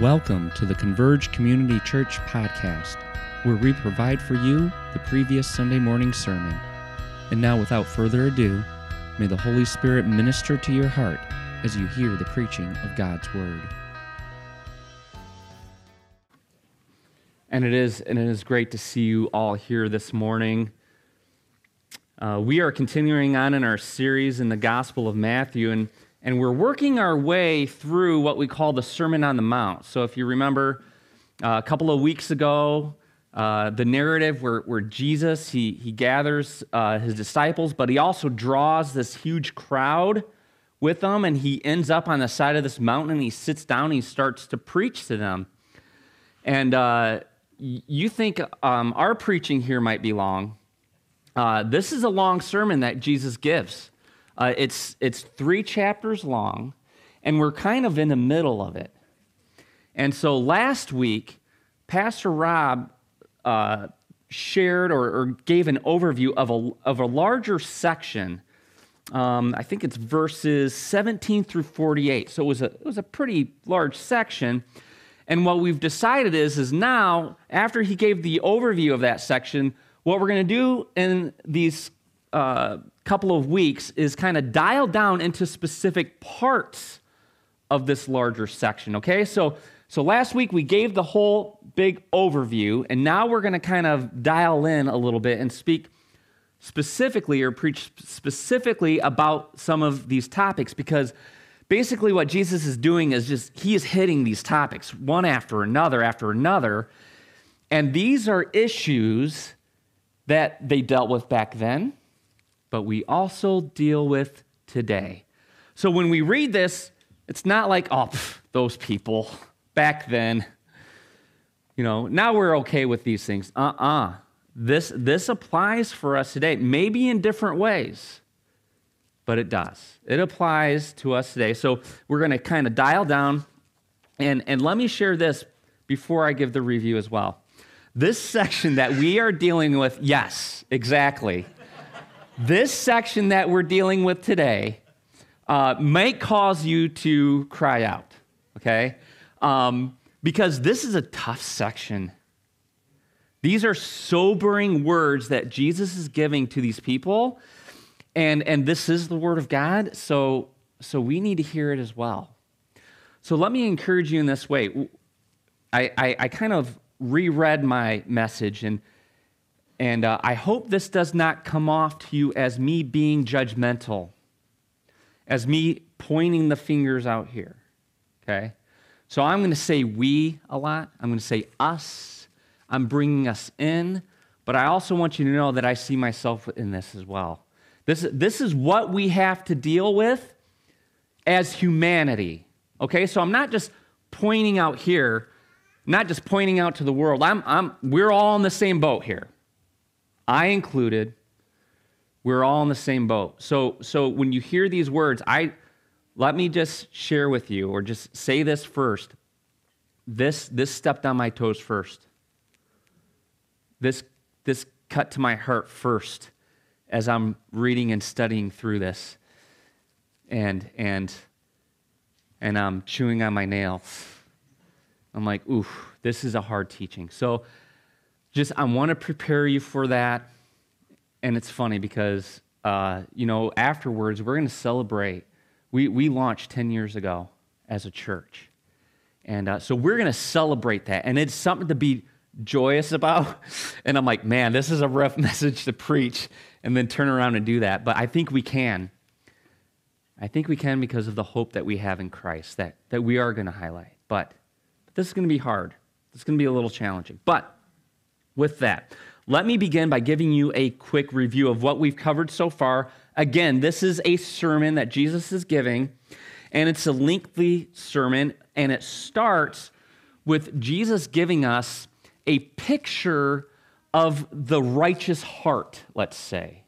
Welcome to the Converge Community Church podcast, where we provide for you the previous Sunday morning sermon. And now, without further ado, may the Holy Spirit minister to your heart as you hear the preaching of God's Word. And it is, and it is great to see you all here this morning. Uh, we are continuing on in our series in the Gospel of Matthew, and and we're working our way through what we call the Sermon on the Mount. So, if you remember, uh, a couple of weeks ago, uh, the narrative where, where Jesus he, he gathers uh, his disciples, but he also draws this huge crowd with them, and he ends up on the side of this mountain and he sits down and he starts to preach to them. And uh, you think um, our preaching here might be long. Uh, this is a long sermon that Jesus gives. Uh, it's, it's three chapters long, and we're kind of in the middle of it. And so last week, Pastor Rob uh, shared or, or, gave an overview of a, of a larger section. Um, I think it's verses 17 through 48. So it was, a, it was a pretty large section. And what we've decided is, is now, after he gave the overview of that section, what we're going to do in these uh, couple of weeks is kind of dial down into specific parts of this larger section, okay? So, so last week we gave the whole big overview, and now we're going to kind of dial in a little bit and speak specifically or preach specifically about some of these topics because basically what Jesus is doing is just he is hitting these topics one after another after another. And these are issues that they dealt with back then but we also deal with today. So when we read this, it's not like, oh, pff, those people back then. You know, now we're okay with these things. Uh uh-uh. uh This, this applies for us today, maybe in different ways, but it does. It applies to us today. So we're going to kind of dial down. And, and let me share this before I give the review as well. This section that we are dealing with, yes, exactly this section that we're dealing with today uh, might cause you to cry out, okay? Um, because this is a tough section. These are sobering words that Jesus is giving to these people, and, and this is the Word of God, so, so we need to hear it as well. So let me encourage you in this way. I, I, I kind of reread my message, and and uh, I hope this does not come off to you as me being judgmental, as me pointing the fingers out here. Okay? So I'm going to say we a lot. I'm going to say us. I'm bringing us in. But I also want you to know that I see myself in this as well. This, this is what we have to deal with as humanity. Okay? So I'm not just pointing out here, not just pointing out to the world. I'm, I'm, we're all in the same boat here. I included, we're all in the same boat. So, so when you hear these words, I let me just share with you, or just say this first. This, this stepped on my toes first. This, this cut to my heart first as I'm reading and studying through this. And, and, and I'm chewing on my nails. I'm like, ooh, this is a hard teaching. So just I want to prepare you for that. And it's funny because, uh, you know, afterwards, we're going to celebrate. We, we launched 10 years ago as a church. And uh, so we're going to celebrate that. And it's something to be joyous about. And I'm like, man, this is a rough message to preach and then turn around and do that. But I think we can. I think we can because of the hope that we have in Christ that, that we are going to highlight. But, but this is going to be hard. Is going to be a little challenging. But with that. Let me begin by giving you a quick review of what we've covered so far. Again, this is a sermon that Jesus is giving, and it's a lengthy sermon, and it starts with Jesus giving us a picture of the righteous heart, let's say.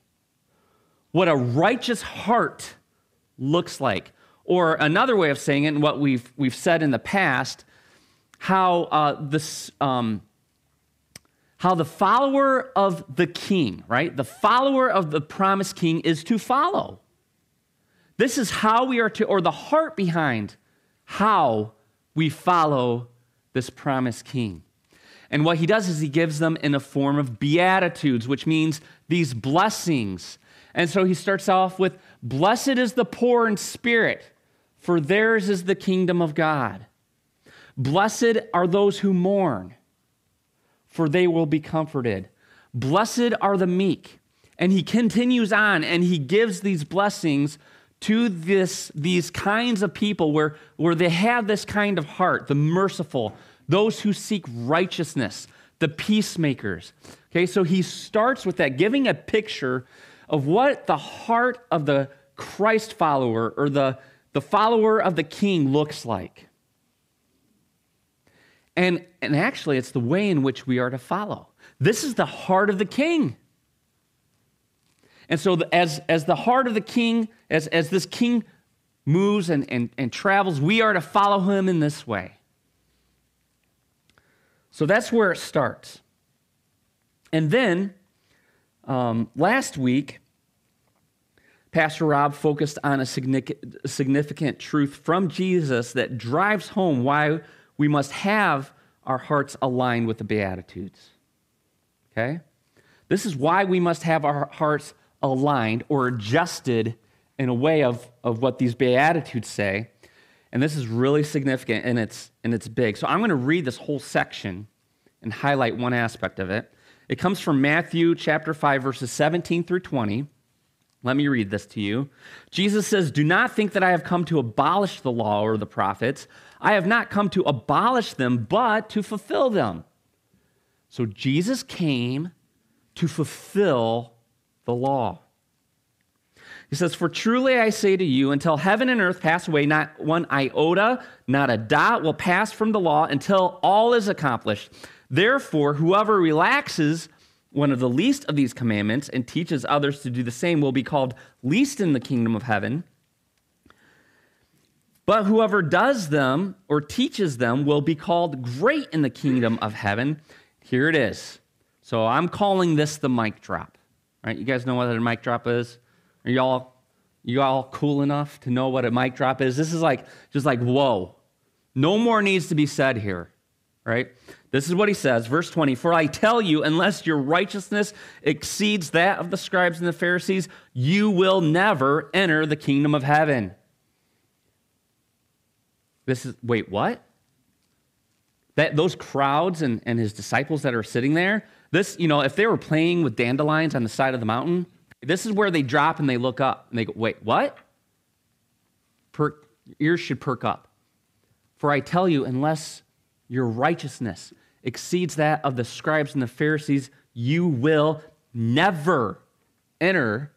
What a righteous heart looks like. Or another way of saying it, and what we've, we've said in the past, how uh, this. Um, how the follower of the king, right? The follower of the promised king is to follow. This is how we are to, or the heart behind how we follow this promised king. And what he does is he gives them in a form of beatitudes, which means these blessings. And so he starts off with Blessed is the poor in spirit, for theirs is the kingdom of God. Blessed are those who mourn, for they will be comforted. Blessed are the meek. And he continues on and he gives these blessings to this, these kinds of people where, where they have this kind of heart the merciful, those who seek righteousness, the peacemakers. Okay, so he starts with that, giving a picture of what the heart of the Christ follower or the, the follower of the king looks like. And, and actually, it's the way in which we are to follow. This is the heart of the king. And so, the, as, as the heart of the king, as, as this king moves and, and, and travels, we are to follow him in this way. So that's where it starts. And then um, last week, Pastor Rob focused on a significant truth from Jesus that drives home why we must have our hearts aligned with the Beatitudes. Okay? This is why we must have our hearts aligned or adjusted in a way of, of what these Beatitudes say. And this is really significant and it's, and it's big. So I'm going to read this whole section and highlight one aspect of it. It comes from Matthew chapter 5, verses 17 through 20. Let me read this to you. Jesus says, Do not think that I have come to abolish the law or the prophets. I have not come to abolish them, but to fulfill them. So Jesus came to fulfill the law. He says, For truly I say to you, until heaven and earth pass away, not one iota, not a dot will pass from the law until all is accomplished. Therefore, whoever relaxes one of the least of these commandments and teaches others to do the same will be called least in the kingdom of heaven. But whoever does them or teaches them will be called great in the kingdom of heaven. Here it is. So I'm calling this the mic drop. Right? You guys know what a mic drop is? Are y'all you all cool enough to know what a mic drop is? This is like just like whoa. No more needs to be said here. Right? This is what he says, verse 20 For I tell you, unless your righteousness exceeds that of the scribes and the Pharisees, you will never enter the kingdom of heaven. This is, wait, what? That those crowds and, and his disciples that are sitting there, this, you know, if they were playing with dandelions on the side of the mountain, this is where they drop and they look up and they go, wait, what? Perk, ears should perk up. For I tell you, unless your righteousness exceeds that of the scribes and the Pharisees, you will never enter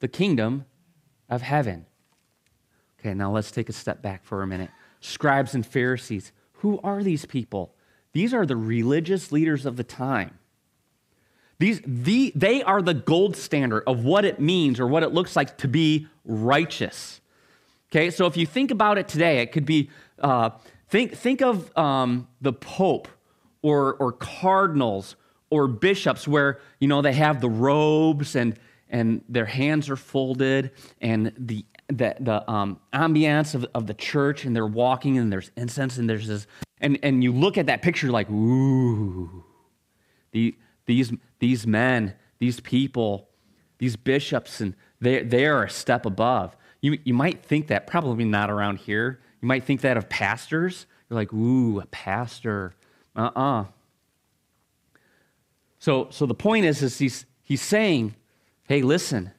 the kingdom of heaven. Okay, now let's take a step back for a minute. Scribes and Pharisees, who are these people? These are the religious leaders of the time. These, the, they are the gold standard of what it means or what it looks like to be righteous. Okay, so if you think about it today, it could be uh, think, think of um, the Pope or, or cardinals or bishops where you know they have the robes and, and their hands are folded and the, the, the um, ambiance of, of the church and they're walking and there's incense and there's this and, and you look at that picture like ooh the, these, these men, these people, these bishops, and they, they are a step above. You, you might think that, probably not around here. You might think that of pastors. You're like, ooh, a pastor. Uh uh So, so the point is, is he's, he's saying, hey, listen,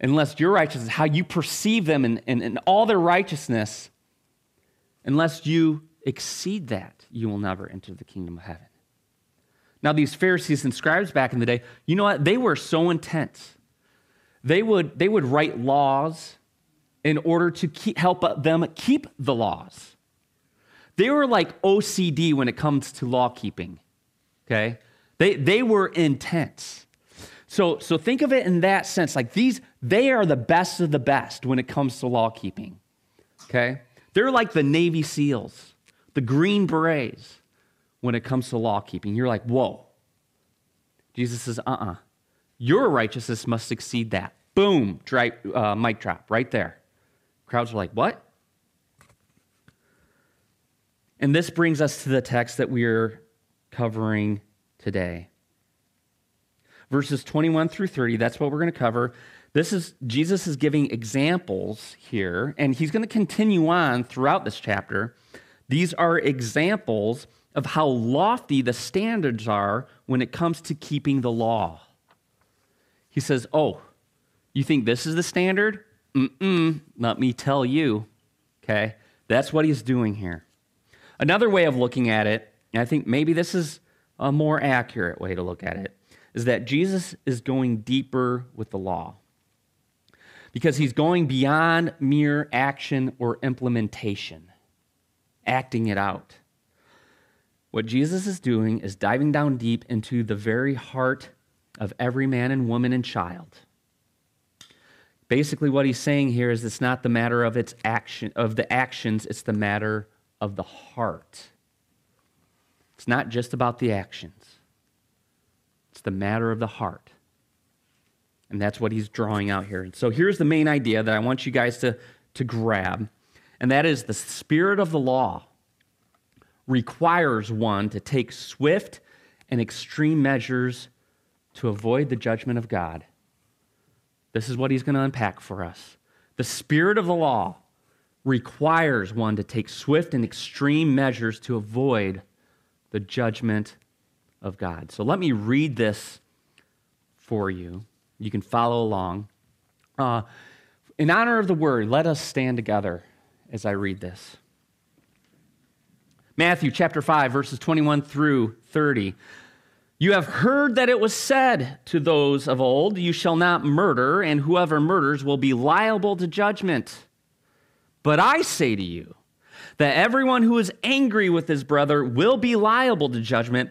unless your righteousness, how you perceive them and, and, and all their righteousness, unless you exceed that, you will never enter the kingdom of heaven. Now, these Pharisees and scribes back in the day, you know what? They were so intense. They would, they would write laws in order to keep, help them keep the laws. They were like OCD when it comes to law keeping, okay? They, they were intense. So, so think of it in that sense. Like these, they are the best of the best when it comes to law keeping, okay? They're like the Navy SEALs, the Green Berets when it comes to law keeping. You're like, whoa. Jesus says, uh uh-uh. uh Your righteousness must exceed that. Boom, dry, uh, mic drop right there. Crowds are like, what? And this brings us to the text that we are covering today. Verses 21 through 30, that's what we're going to cover. This is Jesus is giving examples here, and he's going to continue on throughout this chapter. These are examples of how lofty the standards are when it comes to keeping the law. He says, Oh, you think this is the standard? Mm-mm, let me tell you. Okay? That's what he's doing here. Another way of looking at it, and I think maybe this is a more accurate way to look at it, is that Jesus is going deeper with the law. Because he's going beyond mere action or implementation, acting it out. What Jesus is doing is diving down deep into the very heart of every man and woman and child. Basically, what he's saying here is it's not the matter of its action of the actions, it's the matter of the heart. It's not just about the actions. It's the matter of the heart. And that's what he's drawing out here. And so here's the main idea that I want you guys to, to grab, and that is the spirit of the law requires one to take swift and extreme measures to avoid the judgment of God. This is what he's going to unpack for us. The spirit of the law requires one to take swift and extreme measures to avoid the judgment of God. So let me read this for you. You can follow along. Uh, in honor of the word, let us stand together as I read this. Matthew chapter 5, verses 21 through 30. You have heard that it was said to those of old, You shall not murder, and whoever murders will be liable to judgment. But I say to you that everyone who is angry with his brother will be liable to judgment.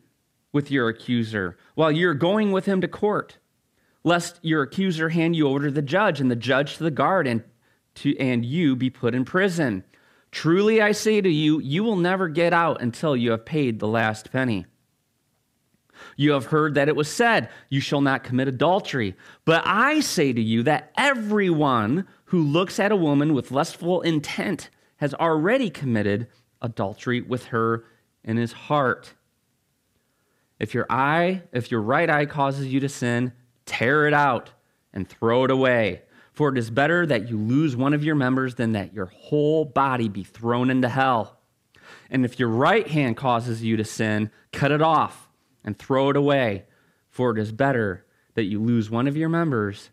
with your accuser while you're going with him to court, lest your accuser hand you over to the judge and the judge to the guard and, to, and you be put in prison. Truly I say to you, you will never get out until you have paid the last penny. You have heard that it was said, You shall not commit adultery. But I say to you that everyone who looks at a woman with lustful intent has already committed adultery with her in his heart. If your eye, if your right eye causes you to sin, tear it out and throw it away. For it is better that you lose one of your members than that your whole body be thrown into hell. And if your right hand causes you to sin, cut it off and throw it away. For it is better that you lose one of your members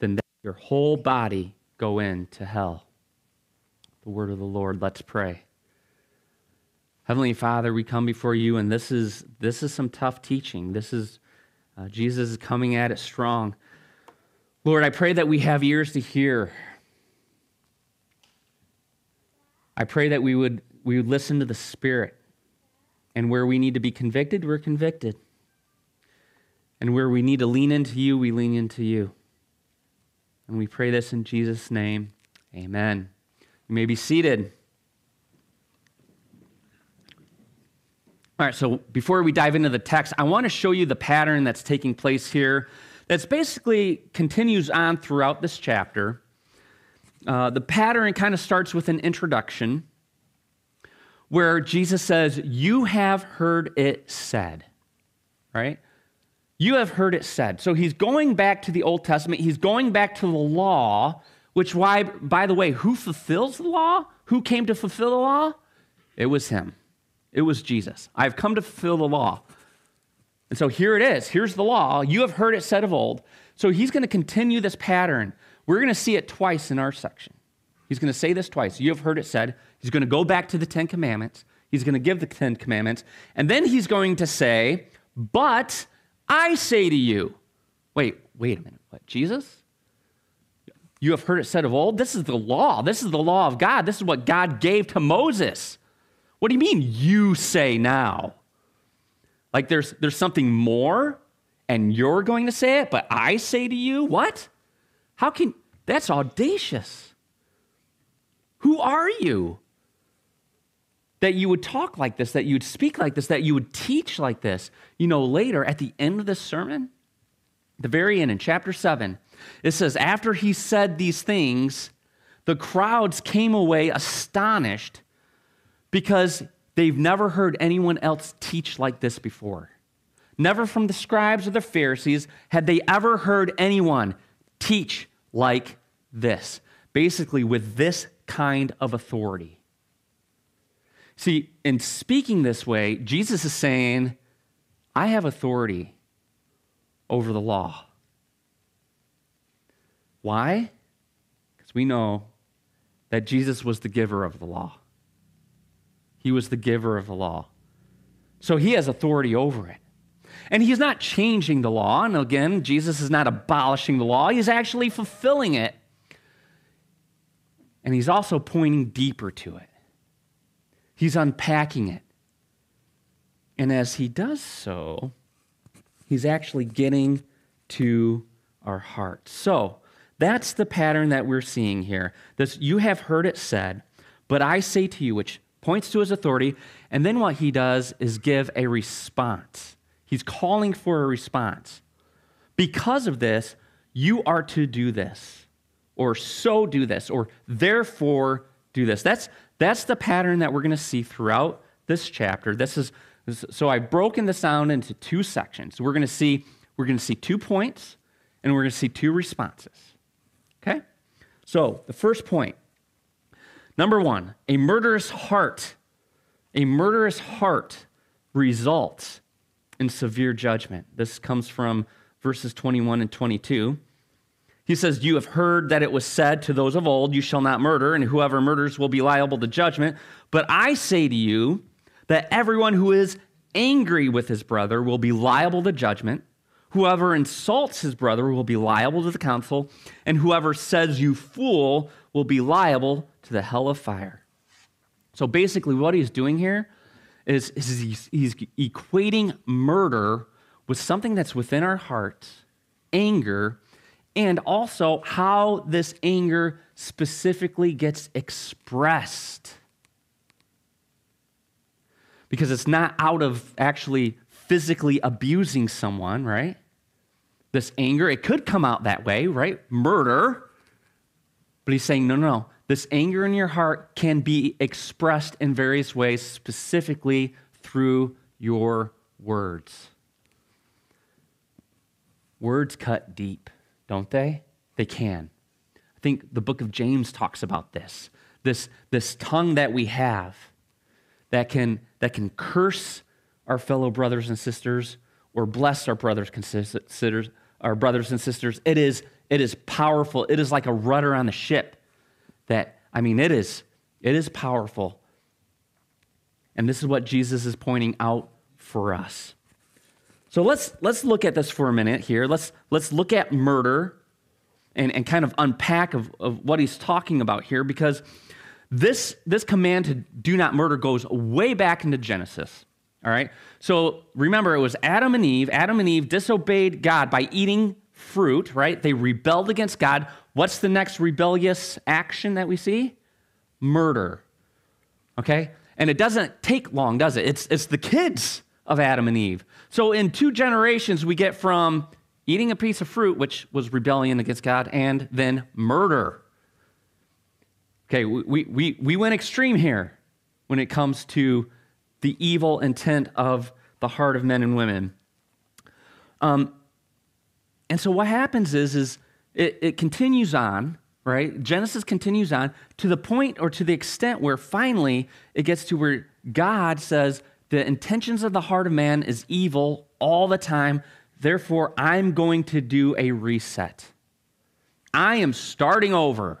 than that your whole body go into hell. The word of the Lord. Let's pray. Heavenly Father, we come before you, and this is, this is some tough teaching. This is, uh, Jesus is coming at it strong. Lord, I pray that we have ears to hear. I pray that we would, we would listen to the Spirit. And where we need to be convicted, we're convicted. And where we need to lean into you, we lean into you. And we pray this in Jesus' name. Amen. You may be seated. All right, so before we dive into the text, I want to show you the pattern that's taking place here that's basically continues on throughout this chapter. Uh, the pattern kind of starts with an introduction where Jesus says, You have heard it said, right? You have heard it said. So he's going back to the Old Testament, he's going back to the law, which, why, by the way, who fulfills the law? Who came to fulfill the law? It was him. It was Jesus. I've come to fulfill the law. And so here it is. Here's the law. You have heard it said of old. So he's going to continue this pattern. We're going to see it twice in our section. He's going to say this twice. You have heard it said. He's going to go back to the Ten Commandments. He's going to give the Ten Commandments. And then he's going to say, But I say to you. Wait, wait a minute. What? Jesus? You have heard it said of old. This is the law. This is the law of God. This is what God gave to Moses. What do you mean you say now? Like there's, there's something more and you're going to say it, but I say to you, what? How can, that's audacious. Who are you? That you would talk like this, that you would speak like this, that you would teach like this. You know, later at the end of the sermon, the very end in chapter 7, it says, After he said these things, the crowds came away astonished because they've never heard anyone else teach like this before. Never from the scribes or the Pharisees had they ever heard anyone teach like this, basically, with this kind of authority. See, in speaking this way, Jesus is saying, I have authority over the law. Why? Because we know that Jesus was the giver of the law. He was the giver of the law. So he has authority over it. And he's not changing the law. And again, Jesus is not abolishing the law, he's actually fulfilling it. And he's also pointing deeper to it, he's unpacking it. And as he does so, he's actually getting to our hearts. So that's the pattern that we're seeing here. This, you have heard it said, but I say to you, which points to his authority. And then what he does is give a response. He's calling for a response. Because of this, you are to do this, or so do this, or therefore do this. That's, that's the pattern that we're going to see throughout this chapter. This is so I've broken this down into two sections. We're going to see we're going to see two points and we're going to see two responses. Okay? So, the first point Number one, a murderous heart, a murderous heart results in severe judgment. This comes from verses 21 and 22. He says, You have heard that it was said to those of old, You shall not murder, and whoever murders will be liable to judgment. But I say to you that everyone who is angry with his brother will be liable to judgment. Whoever insults his brother will be liable to the council, and whoever says, You fool, will be liable to the hell of fire. So basically, what he's doing here is, is he's, he's equating murder with something that's within our hearts, anger, and also how this anger specifically gets expressed. Because it's not out of actually physically abusing someone, right? This anger, it could come out that way, right? Murder. But he's saying, no, no, no. This anger in your heart can be expressed in various ways, specifically through your words. Words cut deep, don't they? They can. I think the book of James talks about this. This, this tongue that we have that can, that can curse our fellow brothers and sisters or bless our brothers, sisters, our brothers and sisters. It is, it is powerful. It is like a rudder on the ship that, I mean, it is, it is powerful. And this is what Jesus is pointing out for us. So let's, let's look at this for a minute here. Let's, let's look at murder and, and kind of unpack of, of what he's talking about here because this, this command to do not murder goes way back into Genesis. All right? So remember, it was Adam and Eve. Adam and Eve disobeyed God by eating fruit, right? They rebelled against God. What's the next rebellious action that we see? Murder. Okay? And it doesn't take long, does it? It's, it's the kids of Adam and Eve. So in two generations, we get from eating a piece of fruit, which was rebellion against God, and then murder. Okay, we, we, we went extreme here when it comes to the evil intent of the heart of men and women. Um, and so what happens is, is it, it continues on, right? Genesis continues on to the point or to the extent where finally it gets to where God says, the intentions of the heart of man is evil all the time. Therefore, I'm going to do a reset. I am starting over.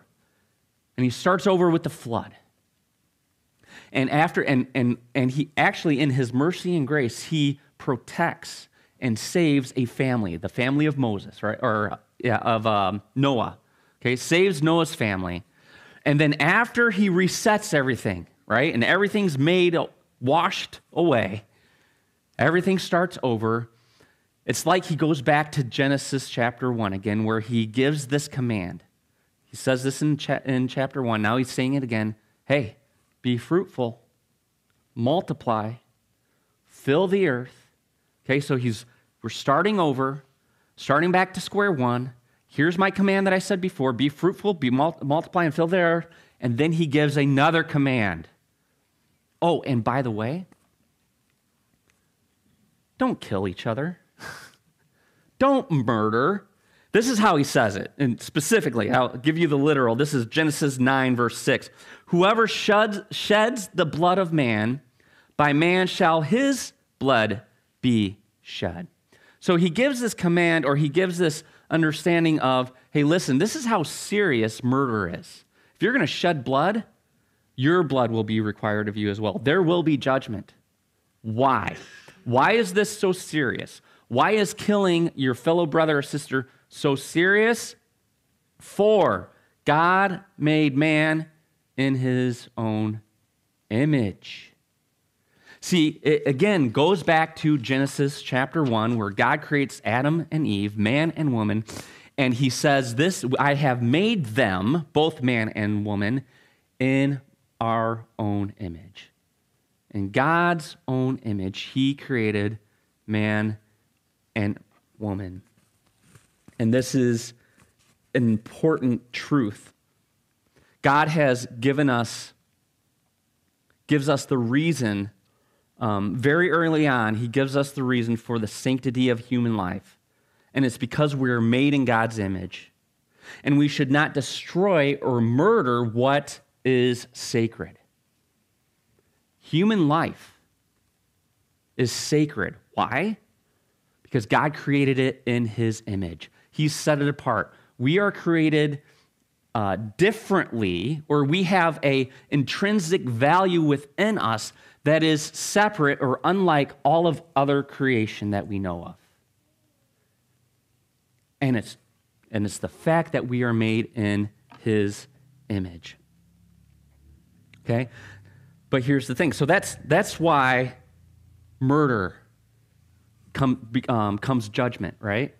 And he starts over with the flood. And after and and and he actually in his mercy and grace, he protects and saves a family, the family of Moses, right? Or yeah, of um, Noah. Okay, saves Noah's family. And then after he resets everything, right? And everything's made, washed away. Everything starts over. It's like he goes back to Genesis chapter 1 again, where he gives this command. He says this in, cha- in chapter 1. Now he's saying it again. Hey, be fruitful, multiply, fill the earth. Okay, so he's we're starting over, starting back to square one. Here's my command that I said before be fruitful, be mul- multiply, and fill the earth. And then he gives another command. Oh, and by the way, don't kill each other. don't murder. This is how he says it. And specifically, I'll give you the literal. This is Genesis 9, verse 6. Whoever sheds, sheds the blood of man, by man shall his blood be shed. So he gives this command or he gives this understanding of hey, listen, this is how serious murder is. If you're going to shed blood, your blood will be required of you as well. There will be judgment. Why? Why is this so serious? Why is killing your fellow brother or sister so serious? For God made man in his own image. See, it again goes back to Genesis chapter 1, where God creates Adam and Eve, man and woman, and he says, This I have made them, both man and woman, in our own image. In God's own image, he created man and woman. And this is an important truth. God has given us, gives us the reason um, very early on, he gives us the reason for the sanctity of human life. And it's because we are made in God's image. And we should not destroy or murder what is sacred. Human life is sacred. Why? Because God created it in his image, He set it apart. We are created uh, differently, or we have a intrinsic value within us that is separate or unlike all of other creation that we know of. And it's, and it's the fact that we are made in his image. Okay? But here's the thing. So that's, that's why murder come, um, comes judgment, right?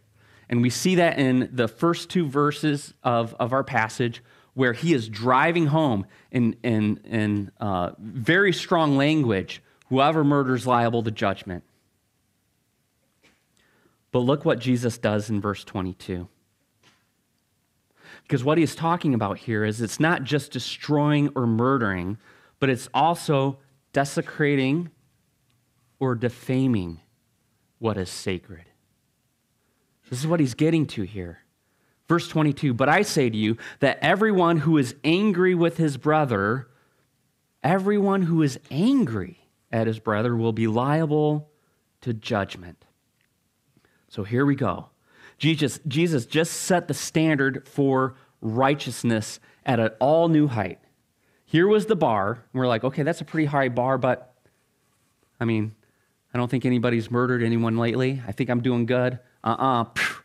And we see that in the first two verses of, of our passage where he is driving home in, in, in uh, very strong language whoever murders liable to judgment. But look what Jesus does in verse 22. Because what he's talking about here is it's not just destroying or murdering, but it's also desecrating or defaming what is sacred. This is what he's getting to here. Verse 22 But I say to you that everyone who is angry with his brother, everyone who is angry at his brother will be liable to judgment. So here we go. Jesus, Jesus just set the standard for righteousness at an all new height. Here was the bar. We're like, okay, that's a pretty high bar, but I mean, I don't think anybody's murdered anyone lately. I think I'm doing good. Uh uh-uh. uh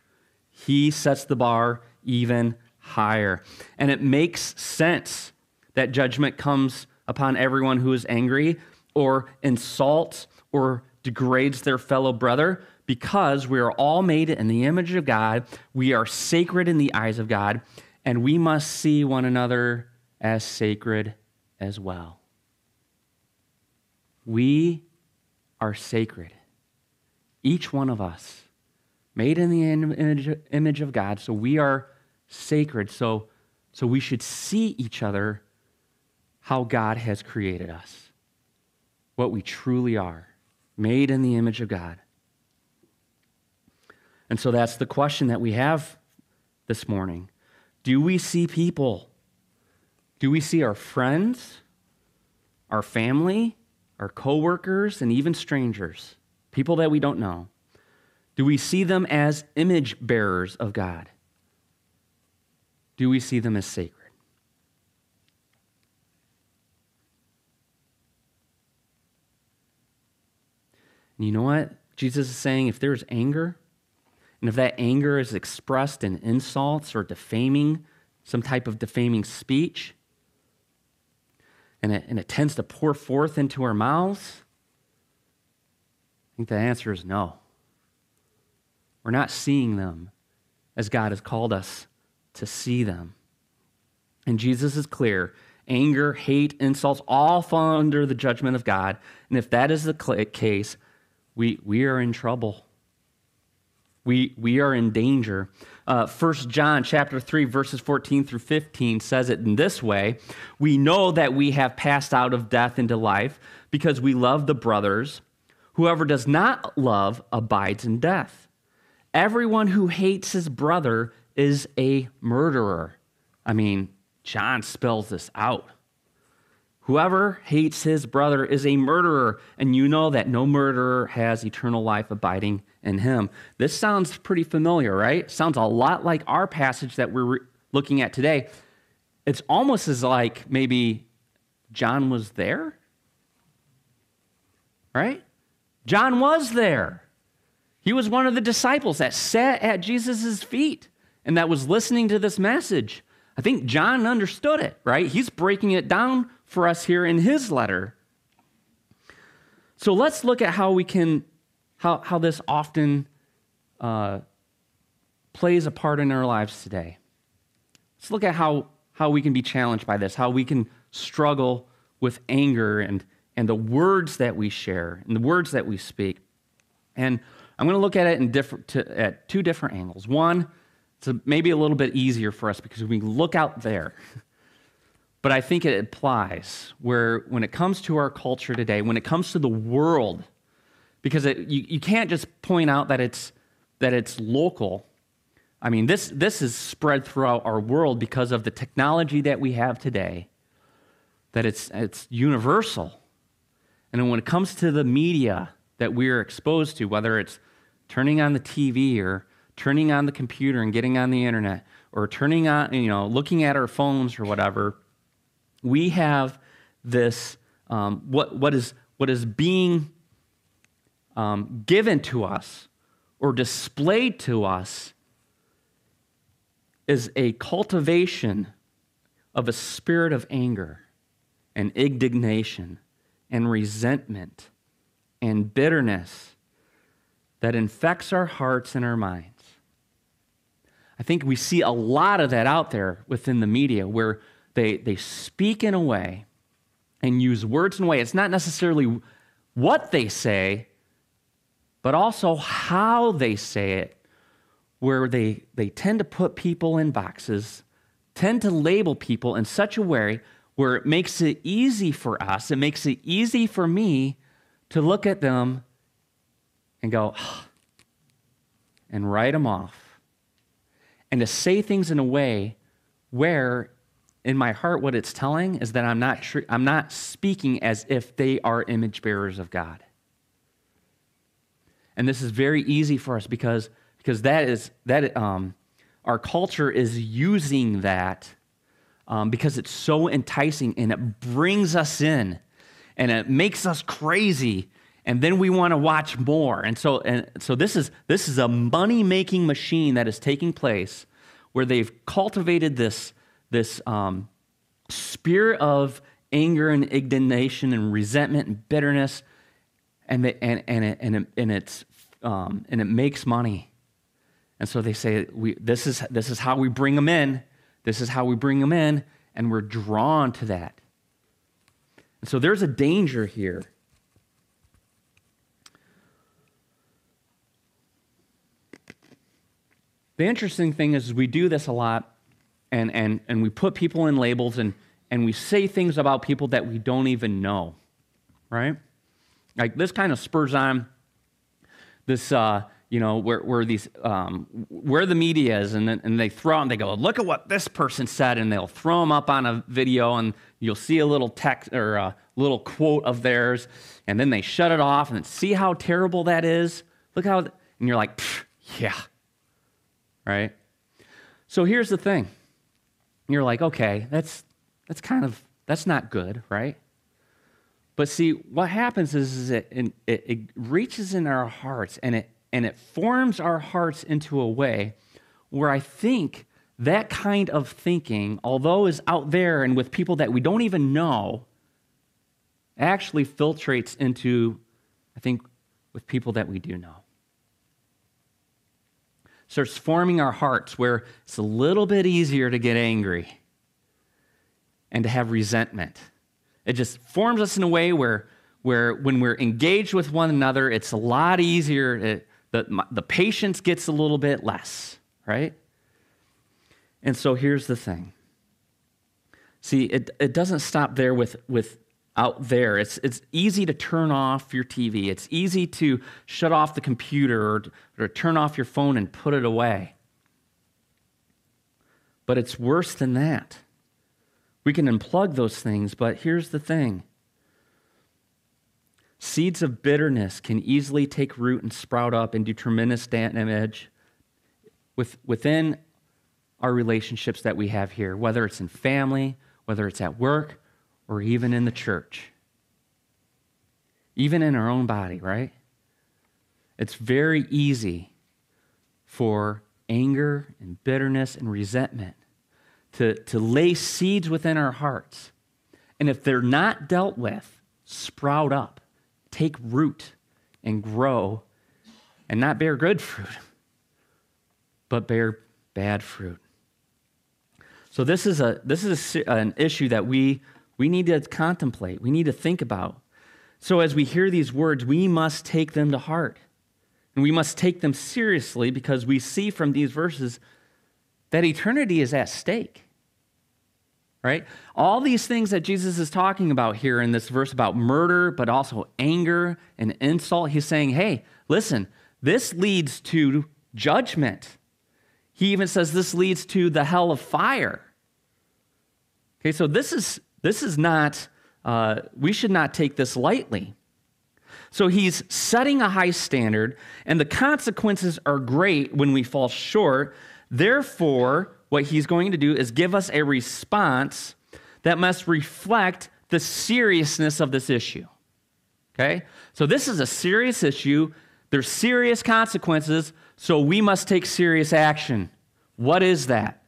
he sets the bar even higher. And it makes sense that judgment comes upon everyone who is angry or insults or degrades their fellow brother because we are all made in the image of God. We are sacred in the eyes of God, and we must see one another as sacred as well. We are sacred, each one of us made in the image of God, so we are sacred. So, so we should see each other how God has created us, what we truly are, made in the image of God. And so that's the question that we have this morning. Do we see people? Do we see our friends, our family, our coworkers, and even strangers, people that we don't know? Do we see them as image bearers of God? Do we see them as sacred? And you know what? Jesus is saying if there's anger, and if that anger is expressed in insults or defaming, some type of defaming speech, and it, and it tends to pour forth into our mouths? I think the answer is no. We're not seeing them as God has called us to see them. And Jesus is clear anger, hate, insults all fall under the judgment of God. And if that is the case, we, we are in trouble. We, we are in danger. Uh, 1 John chapter 3, verses 14 through 15 says it in this way We know that we have passed out of death into life because we love the brothers. Whoever does not love abides in death. Everyone who hates his brother is a murderer. I mean, John spells this out. Whoever hates his brother is a murderer, and you know that no murderer has eternal life abiding in him. This sounds pretty familiar, right? Sounds a lot like our passage that we're re- looking at today. It's almost as like maybe John was there, right? John was there. He was one of the disciples that sat at Jesus' feet and that was listening to this message. I think John understood it, right? He's breaking it down for us here in his letter. So let's look at how we can, how, how this often uh, plays a part in our lives today. Let's look at how, how we can be challenged by this, how we can struggle with anger and, and the words that we share and the words that we speak. And I'm going to look at it in different, to, at two different angles. One, it's maybe a little bit easier for us because we look out there. But I think it applies where when it comes to our culture today, when it comes to the world, because it, you, you can't just point out that it's, that it's local. I mean, this, this is spread throughout our world because of the technology that we have today, that it's, it's universal. And when it comes to the media that we're exposed to, whether it's turning on the TV or turning on the computer and getting on the internet or turning on, you know, looking at our phones or whatever, we have this, um, what, what, is, what is being um, given to us or displayed to us is a cultivation of a spirit of anger and indignation and resentment and bitterness that infects our hearts and our minds. I think we see a lot of that out there within the media where they, they speak in a way and use words in a way. It's not necessarily what they say, but also how they say it, where they, they tend to put people in boxes, tend to label people in such a way where it makes it easy for us, it makes it easy for me to look at them and go, and write them off and to say things in a way where in my heart what it's telling is that i'm not tr- i'm not speaking as if they are image bearers of god. And this is very easy for us because because that is that um, our culture is using that um, because it's so enticing and it brings us in and it makes us crazy and then we want to watch more. And so, and so this is this is a money making machine that is taking place, where they've cultivated this this um, spirit of anger and indignation and resentment and bitterness, and and and it, and, it, and it's um, and it makes money. And so they say, we, this, is, this is how we bring them in. This is how we bring them in, and we're drawn to that. So there's a danger here The interesting thing is we do this a lot and, and, and we put people in labels and, and we say things about people that we don't even know, right? Like this kind of spurs on this, uh, you know, where, where these, um, where the media is, and, and they throw and they go, look at what this person said, and they'll throw them up on a video, and you'll see a little text or a little quote of theirs, and then they shut it off, and see how terrible that is. Look how, and you're like, yeah, right? So here's the thing. You're like, okay, that's that's kind of that's not good, right? But see, what happens is, is it, it, it reaches in our hearts and it and it forms our hearts into a way where I think that kind of thinking, although is out there and with people that we don't even know, actually filtrates into, I think, with people that we do know. Starts forming our hearts where it's a little bit easier to get angry and to have resentment. It just forms us in a way where, where when we're engaged with one another, it's a lot easier. It, the, the patience gets a little bit less, right? And so here's the thing. See, it, it doesn't stop there with, with out there. It's, it's easy to turn off your TV. It's easy to shut off the computer or, or turn off your phone and put it away. But it's worse than that. We can unplug those things, but here's the thing seeds of bitterness can easily take root and sprout up and do tremendous damage with, within our relationships that we have here, whether it's in family, whether it's at work, or even in the church. Even in our own body, right? It's very easy for anger and bitterness and resentment to, to lay seeds within our hearts. And if they're not dealt with, sprout up, take root, and grow, and not bear good fruit, but bear bad fruit. So this is, a, this is a, an issue that we, we need to contemplate, we need to think about. So as we hear these words, we must take them to heart. And we must take them seriously because we see from these verses that eternity is at stake right? All these things that Jesus is talking about here in this verse about murder, but also anger and insult, he's saying, hey, listen, this leads to judgment. He even says this leads to the hell of fire. Okay, so this is this is not uh, we should not take this lightly. So he's setting a high standard, and the consequences are great when we fall short. Therefore, what he's going to do is give us a response that must reflect the seriousness of this issue. Okay? So this is a serious issue. There's serious consequences, so we must take serious action. What is that?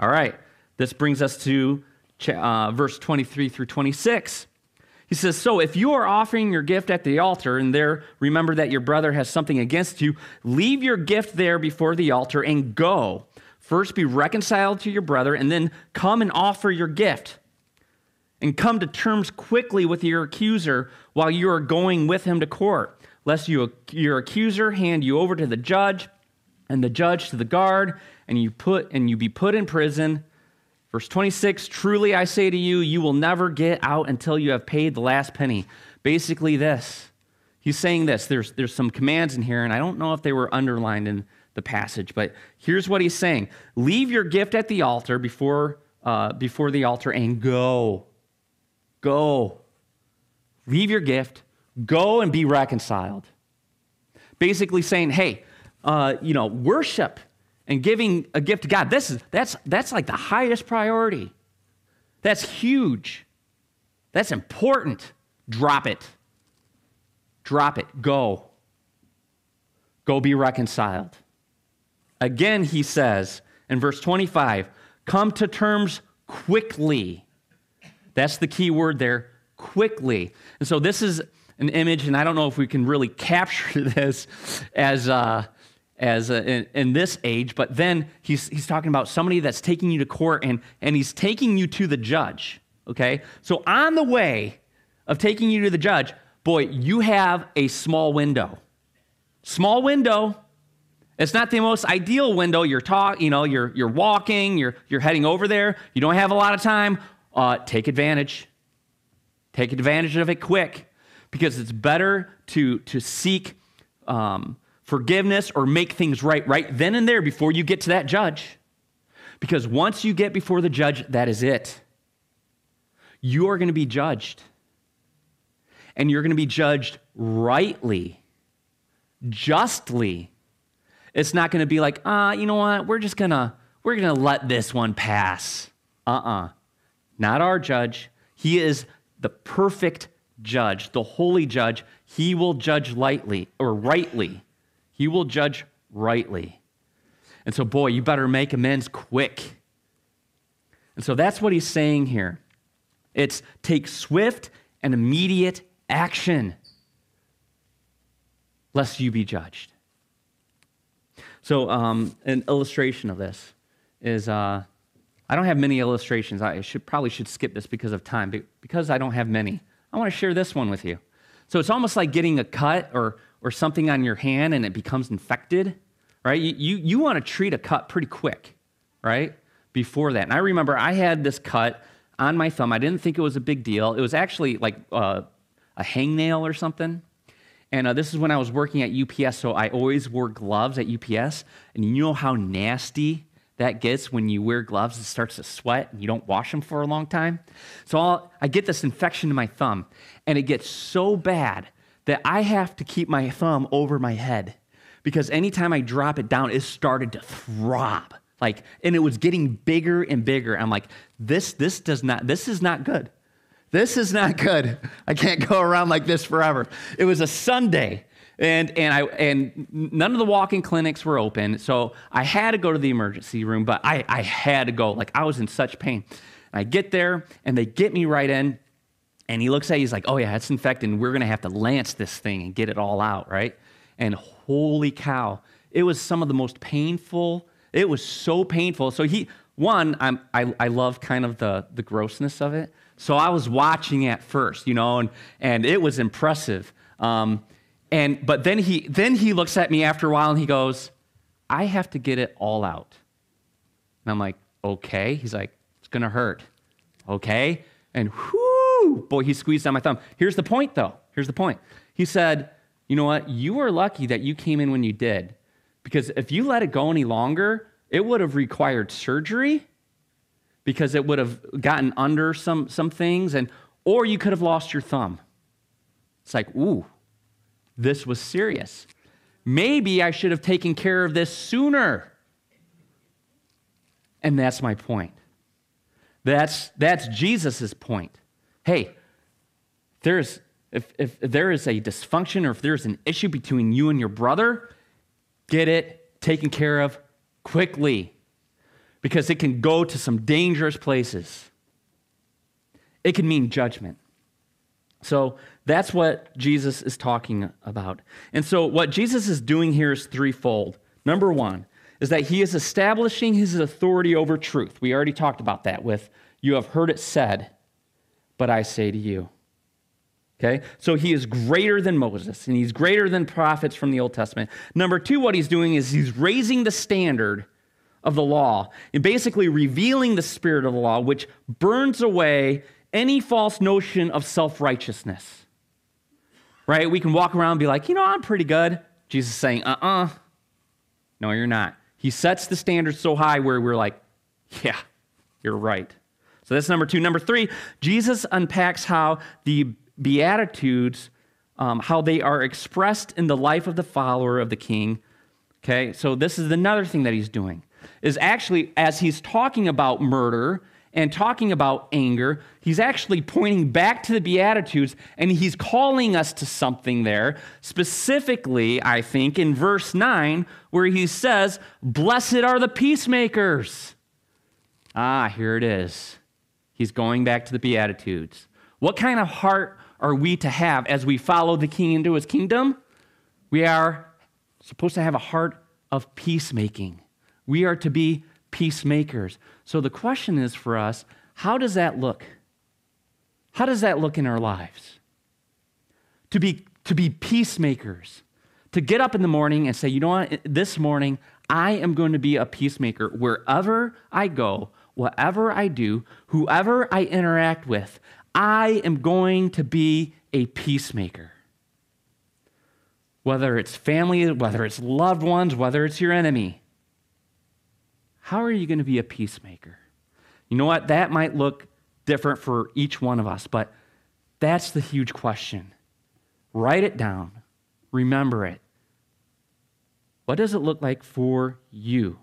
All right. This brings us to uh, verse 23 through 26. He says, So if you are offering your gift at the altar and there remember that your brother has something against you, leave your gift there before the altar and go. First be reconciled to your brother, and then come and offer your gift. And come to terms quickly with your accuser while you are going with him to court, lest you, your accuser hand you over to the judge, and the judge to the guard, and you put and you be put in prison. Verse 26 Truly I say to you, you will never get out until you have paid the last penny. Basically, this. He's saying this. There's, there's some commands in here, and I don't know if they were underlined in the passage. But here's what he's saying Leave your gift at the altar before, uh, before the altar and go. Go. Leave your gift, go and be reconciled. Basically saying, hey, uh, you know, worship and giving a gift to God, this is, that's, that's like the highest priority. That's huge. That's important. Drop it. Drop it. Go. Go be reconciled. Again, he says in verse 25, come to terms quickly. That's the key word there, quickly. And so this is an image, and I don't know if we can really capture this as, uh, as uh, in, in, this age, but then he's, he's talking about somebody that's taking you to court and, and he's taking you to the judge. Okay? So on the way of taking you to the judge, boy, you have a small window. Small window it's not the most ideal window. You're talk, you know, you're you're walking, you're you're heading over there. You don't have a lot of time. Uh, take advantage. Take advantage of it quick, because it's better to to seek um, forgiveness or make things right right then and there before you get to that judge. Because once you get before the judge, that is it. You are going to be judged, and you're going to be judged rightly, justly it's not going to be like, ah, uh, you know what? We're just going to we're going to let this one pass. Uh-uh. Not our judge. He is the perfect judge, the holy judge. He will judge lightly or rightly. He will judge rightly. And so, boy, you better make amends quick. And so that's what he's saying here. It's take swift and immediate action, lest you be judged. So, um, an illustration of this is uh, I don't have many illustrations. I should probably should skip this because of time, but because I don't have many, I want to share this one with you. So it's almost like getting a cut or or something on your hand and it becomes infected, right? You you, you want to treat a cut pretty quick, right? Before that, and I remember I had this cut on my thumb. I didn't think it was a big deal. It was actually like uh, a hangnail or something. And uh, this is when I was working at UPS, so I always wore gloves at UPS. And you know how nasty that gets when you wear gloves, it starts to sweat and you don't wash them for a long time. So I'll, I get this infection in my thumb, and it gets so bad that I have to keep my thumb over my head because anytime I drop it down, it started to throb. Like, and it was getting bigger and bigger. I'm like, this, this does not, this is not good. This is not good. I can't go around like this forever. It was a Sunday, and, and, I, and none of the walk-in clinics were open, so I had to go to the emergency room, but I, I had to go. Like, I was in such pain. I get there, and they get me right in, and he looks at it, he's like, oh yeah, it's infected, and we're going to have to lance this thing and get it all out, right? And holy cow, it was some of the most painful, it was so painful. So he, one, I'm, I, I love kind of the, the grossness of it, so I was watching at first, you know, and, and it was impressive. Um, and, but then he, then he looks at me after a while and he goes, I have to get it all out. And I'm like, okay. He's like, it's going to hurt. Okay. And whoo, boy, he squeezed on my thumb. Here's the point, though. Here's the point. He said, you know what? You were lucky that you came in when you did. Because if you let it go any longer, it would have required surgery because it would have gotten under some, some things, and, or you could have lost your thumb. It's like, ooh, this was serious. Maybe I should have taken care of this sooner. And that's my point. That's, that's Jesus' point. Hey, there's, if, if there is a dysfunction or if there's an issue between you and your brother, get it taken care of quickly because it can go to some dangerous places. It can mean judgment. So that's what Jesus is talking about. And so what Jesus is doing here is threefold. Number one is that he is establishing his authority over truth. We already talked about that with, you have heard it said, but I say to you. Okay? So he is greater than Moses and he's greater than prophets from the Old Testament. Number two, what he's doing is he's raising the standard of the law and basically revealing the spirit of the law, which burns away any false notion of self righteousness. Right? We can walk around and be like, you know, I'm pretty good. Jesus is saying, uh uh-uh. uh. No, you're not. He sets the standard so high where we're like, yeah, you're right. So that's number two. Number three, Jesus unpacks how the Beatitudes, um, how they are expressed in the life of the follower of the king. Okay, so this is another thing that he's doing is actually, as he's talking about murder and talking about anger, he's actually pointing back to the Beatitudes and he's calling us to something there. Specifically, I think, in verse 9, where he says, Blessed are the peacemakers. Ah, here it is. He's going back to the Beatitudes. What kind of heart are we to have as we follow the king into his kingdom? We are supposed to have a heart of peacemaking. We are to be peacemakers. So the question is for us how does that look? How does that look in our lives? To be, to be peacemakers, to get up in the morning and say, you know what, this morning I am going to be a peacemaker wherever I go, whatever I do, whoever I interact with, I am going to be a peacemaker. Whether it's family, whether it's loved ones, whether it's your enemy. How are you going to be a peacemaker? You know what? That might look different for each one of us, but that's the huge question. Write it down, remember it. What does it look like for you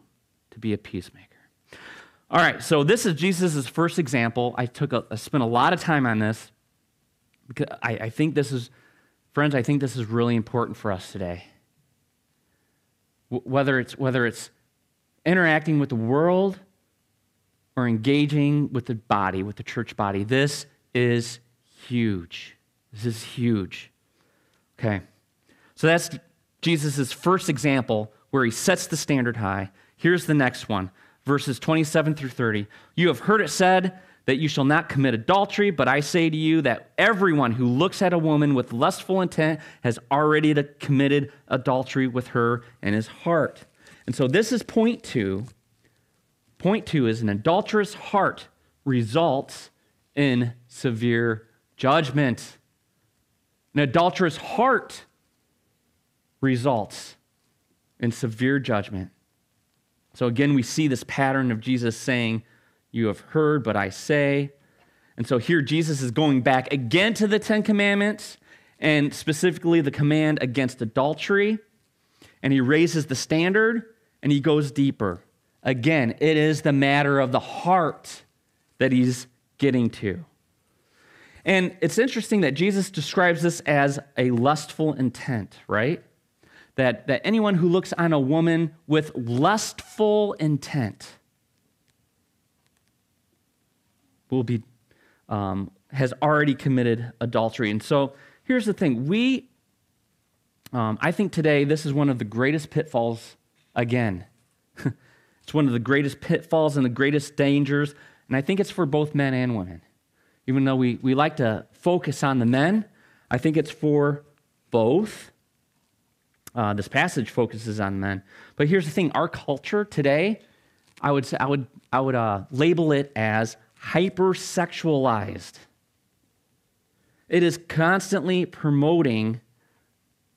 to be a peacemaker? All right, so this is Jesus' first example. I took a, I spent a lot of time on this because I, I think this is, friends, I think this is really important for us today. W- whether it's whether it's interacting with the world or engaging with the body, with the church body. This is huge. This is huge. Okay. So that's Jesus' first example where he sets the standard high. Here's the next one verses 27 through 30. You have heard it said that you shall not commit adultery, but I say to you that everyone who looks at a woman with lustful intent has already committed adultery with her in his heart. And so this is point two. Point two is an adulterous heart results in severe judgment. An adulterous heart results in severe judgment. So again, we see this pattern of Jesus saying, You have heard, but I say. And so here Jesus is going back again to the Ten Commandments and specifically the command against adultery. And he raises the standard and he goes deeper. Again, it is the matter of the heart that he's getting to. And it's interesting that Jesus describes this as a lustful intent, right? That, that anyone who looks on a woman with lustful intent will be um, has already committed adultery. And so here's the thing: we, um, I think today this is one of the greatest pitfalls. Again, it's one of the greatest pitfalls and the greatest dangers, and I think it's for both men and women. Even though we, we like to focus on the men, I think it's for both. Uh, this passage focuses on men. But here's the thing our culture today, I would, I would, I would uh, label it as hypersexualized. It is constantly promoting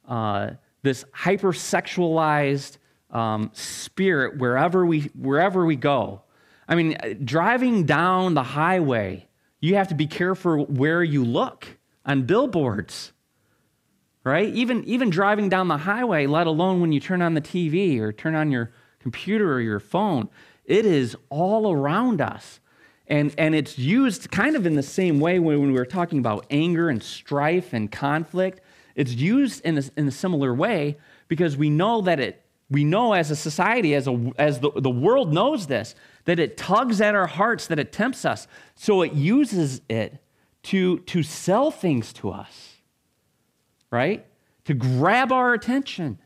uh, this hypersexualized um, spirit wherever we, wherever we go. I mean, driving down the highway, you have to be careful where you look on billboards right? Even, even driving down the highway, let alone when you turn on the TV or turn on your computer or your phone, it is all around us. And, and it's used kind of in the same way when, we were talking about anger and strife and conflict. It's used in a, in a similar way because we know that it, we know as a society, as, a, as the, the world knows this, that it tugs at our hearts, that it tempts us. So it uses it to, to sell things to us right? To grab our attention.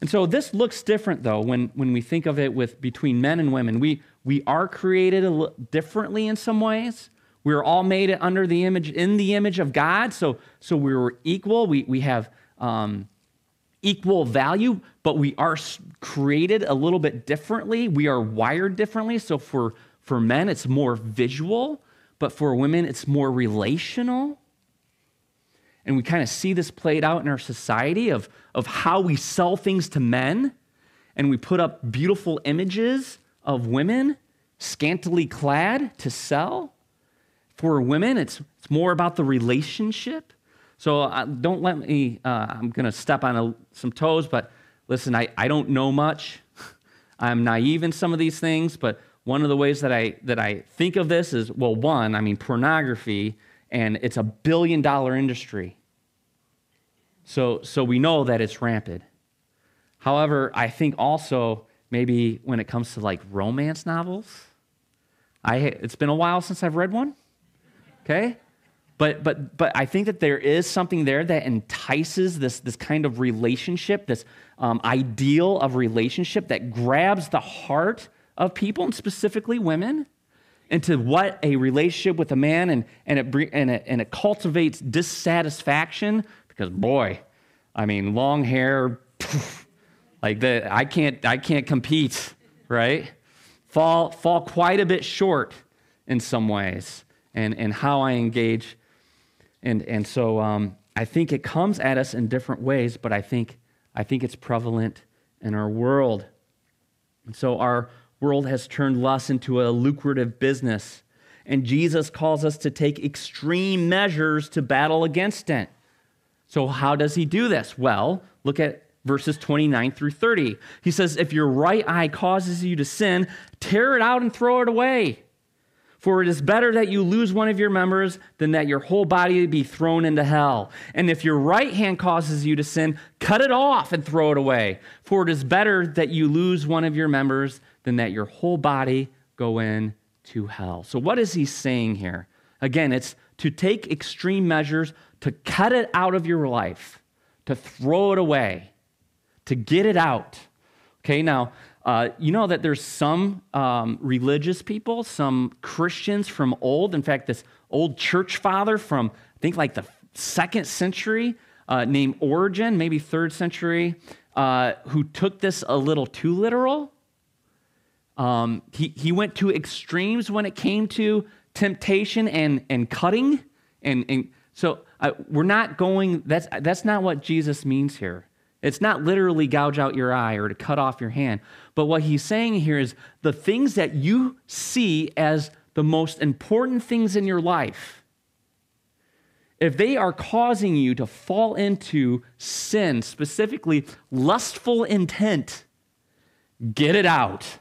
And so this looks different though when, when we think of it with between men and women. We, we are created differently in some ways. We're all made under the image, in the image of God. So, so we're equal. We, we have um, equal value, but we are created a little bit differently. We are wired differently. So for, for men, it's more visual, but for women, it's more relational. And we kind of see this played out in our society of, of how we sell things to men and we put up beautiful images of women scantily clad to sell. For women, it's, it's more about the relationship. So uh, don't let me, uh, I'm going to step on a, some toes, but listen, I, I don't know much. I'm naive in some of these things, but one of the ways that I, that I think of this is well, one, I mean, pornography and it's a billion dollar industry. So, so we know that it's rampant. However, I think also maybe when it comes to like romance novels, I, it's been a while since I've read one. Okay? But, but, but I think that there is something there that entices this, this kind of relationship, this um, ideal of relationship that grabs the heart of people, and specifically women into what a relationship with a man and, and, it, and, it, and it cultivates dissatisfaction because, boy, I mean, long hair, like the, I can't, I can't compete, right? Fall, fall quite a bit short in some ways and, and how I engage. And, and so um, I think it comes at us in different ways, but I think, I think it's prevalent in our world. And so our world has turned lust into a lucrative business. And Jesus calls us to take extreme measures to battle against it. So, how does he do this? Well, look at verses 29 through 30. He says, If your right eye causes you to sin, tear it out and throw it away. For it is better that you lose one of your members than that your whole body be thrown into hell. And if your right hand causes you to sin, cut it off and throw it away. For it is better that you lose one of your members than that your whole body go in to hell. So, what is he saying here? Again, it's to take extreme measures to cut it out of your life, to throw it away, to get it out. Okay, now, uh, you know that there's some um, religious people, some Christians from old. In fact, this old church father from, I think, like the second century, uh, named Origen, maybe third century, uh, who took this a little too literal. Um, he, he went to extremes when it came to temptation and, and cutting. And, and so uh, we're not going, that's, that's not what Jesus means here. It's not literally gouge out your eye or to cut off your hand. But what he's saying here is the things that you see as the most important things in your life, if they are causing you to fall into sin, specifically lustful intent, get it out.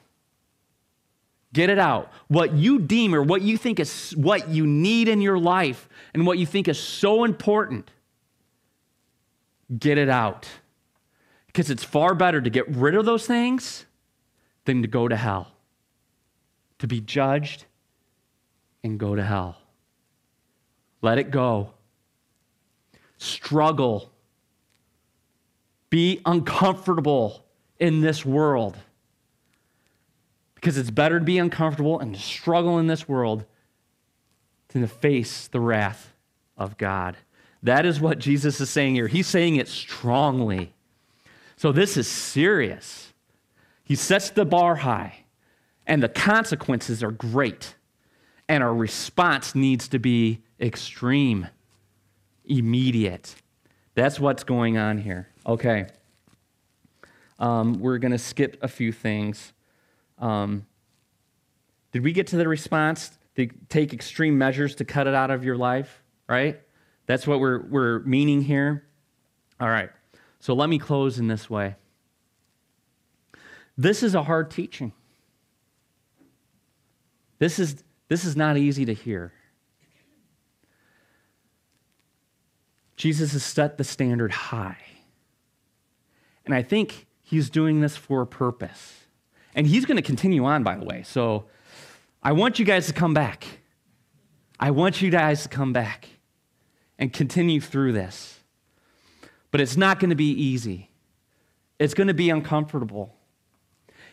Get it out. What you deem or what you think is what you need in your life and what you think is so important, get it out. Because it's far better to get rid of those things than to go to hell, to be judged and go to hell. Let it go. Struggle. Be uncomfortable in this world. Because it's better to be uncomfortable and to struggle in this world than to face the wrath of God. That is what Jesus is saying here. He's saying it strongly. So this is serious. He sets the bar high, and the consequences are great. And our response needs to be extreme, immediate. That's what's going on here. Okay. Um, we're going to skip a few things. Um, did we get to the response to take extreme measures to cut it out of your life? Right? That's what we're, we're meaning here. All right. So let me close in this way. This is a hard teaching. This is, this is not easy to hear. Jesus has set the standard high. And I think he's doing this for a purpose. And he's going to continue on, by the way. So I want you guys to come back. I want you guys to come back and continue through this. But it's not going to be easy, it's going to be uncomfortable.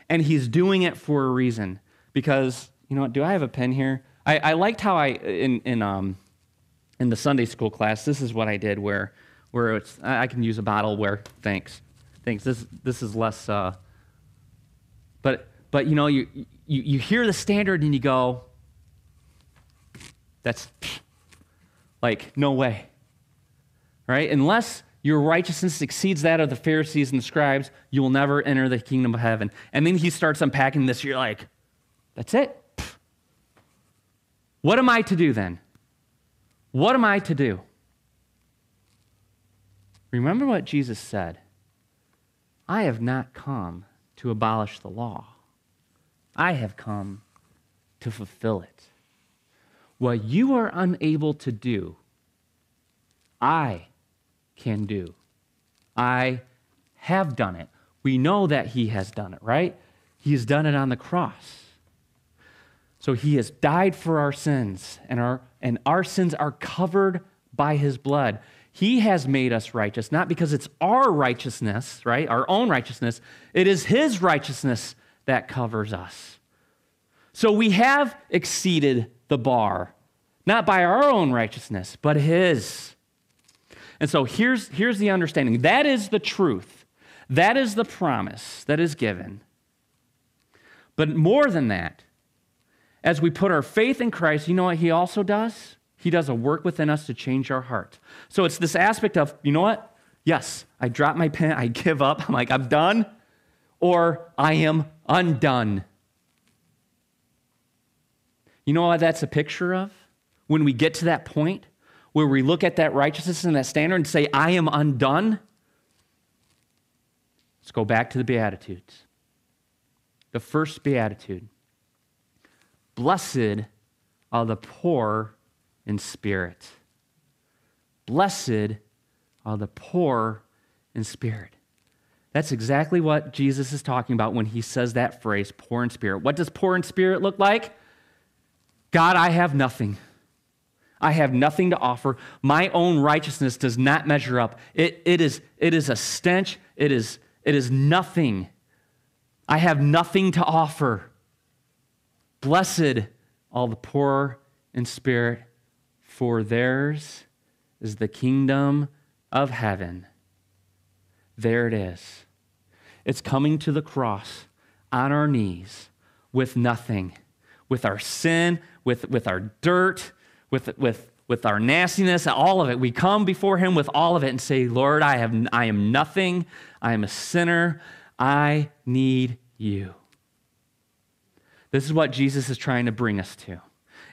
And he's doing it for a reason. Because, you know what, do I have a pen here? I, I liked how I, in, in, um, in the Sunday school class, this is what I did where, where it's, I can use a bottle where, thanks, thanks, this, this is less, uh, but, but you know, you, you, you hear the standard and you go, that's like, no way. Right? Unless your righteousness exceeds that of the Pharisees and the scribes, you will never enter the kingdom of heaven. And then he starts unpacking this. You're like, that's it. What am I to do then? What am I to do? Remember what Jesus said I have not come to abolish the law, I have come to fulfill it. What you are unable to do, I can do. I have done it. We know that He has done it, right? He has done it on the cross. So He has died for our sins, and our, and our sins are covered by His blood. He has made us righteous, not because it's our righteousness, right? Our own righteousness. It is His righteousness that covers us. So we have exceeded the bar, not by our own righteousness, but His. And so here's, here's the understanding that is the truth, that is the promise that is given. But more than that, as we put our faith in Christ, you know what He also does? He does a work within us to change our heart. So it's this aspect of, you know what? Yes, I drop my pen, I give up, I'm like, I'm done, or I am undone. You know what that's a picture of? When we get to that point, where we look at that righteousness and that standard and say, I am undone, let's go back to the Beatitudes. The first Beatitude Blessed are the poor in spirit. Blessed are the poor in spirit. That's exactly what Jesus is talking about when he says that phrase, poor in spirit. What does poor in spirit look like? God, I have nothing. I have nothing to offer. My own righteousness does not measure up. It, it, is, it is a stench. It is, it is nothing. I have nothing to offer. Blessed all the poor in spirit, for theirs is the kingdom of heaven. There it is. It's coming to the cross on our knees with nothing, with our sin, with, with our dirt, with, with, with our nastiness, all of it. We come before Him with all of it and say, Lord, I, have, I am nothing. I am a sinner. I need you. This is what Jesus is trying to bring us to.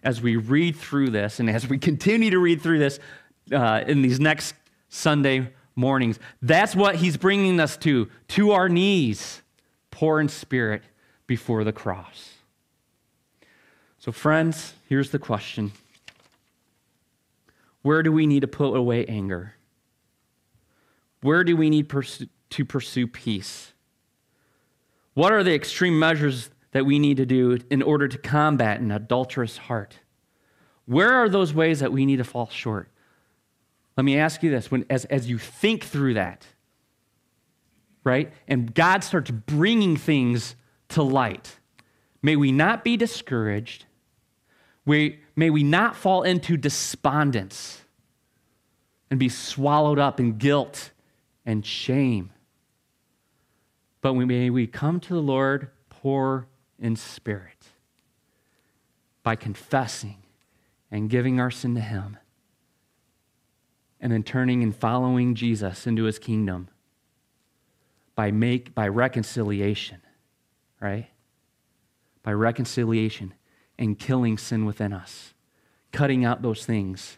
As we read through this and as we continue to read through this uh, in these next Sunday mornings, that's what he's bringing us to, to our knees, poor in spirit before the cross. So, friends, here's the question Where do we need to put away anger? Where do we need to pursue peace? What are the extreme measures that we need to do in order to combat an adulterous heart? Where are those ways that we need to fall short? Let me ask you this when, as, as you think through that, right? And God starts bringing things to light, may we not be discouraged. We, may we not fall into despondence and be swallowed up in guilt and shame. But we, may we come to the Lord poor in spirit by confessing and giving our sin to Him, and then turning and following Jesus into His kingdom by, make, by reconciliation, right? By reconciliation and killing sin within us, cutting out those things,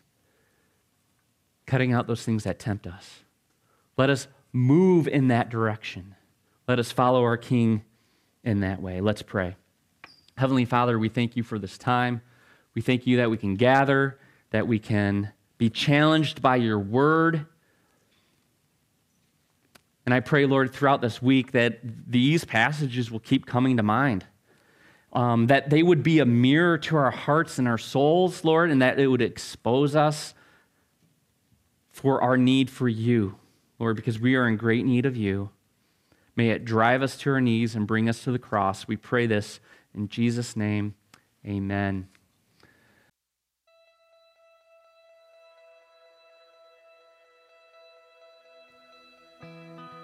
cutting out those things that tempt us. Let us move in that direction. Let us follow our King in that way. Let's pray. Heavenly Father, we thank you for this time. We thank you that we can gather, that we can be challenged by your word. And I pray, Lord, throughout this week that these passages will keep coming to mind. Um, that they would be a mirror to our hearts and our souls, Lord, and that it would expose us for our need for you, Lord, because we are in great need of you. May it drive us to our knees and bring us to the cross. We pray this in Jesus' name. Amen.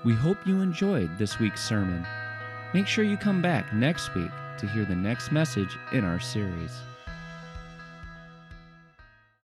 We hope you enjoyed this week's sermon. Make sure you come back next week to hear the next message in our series.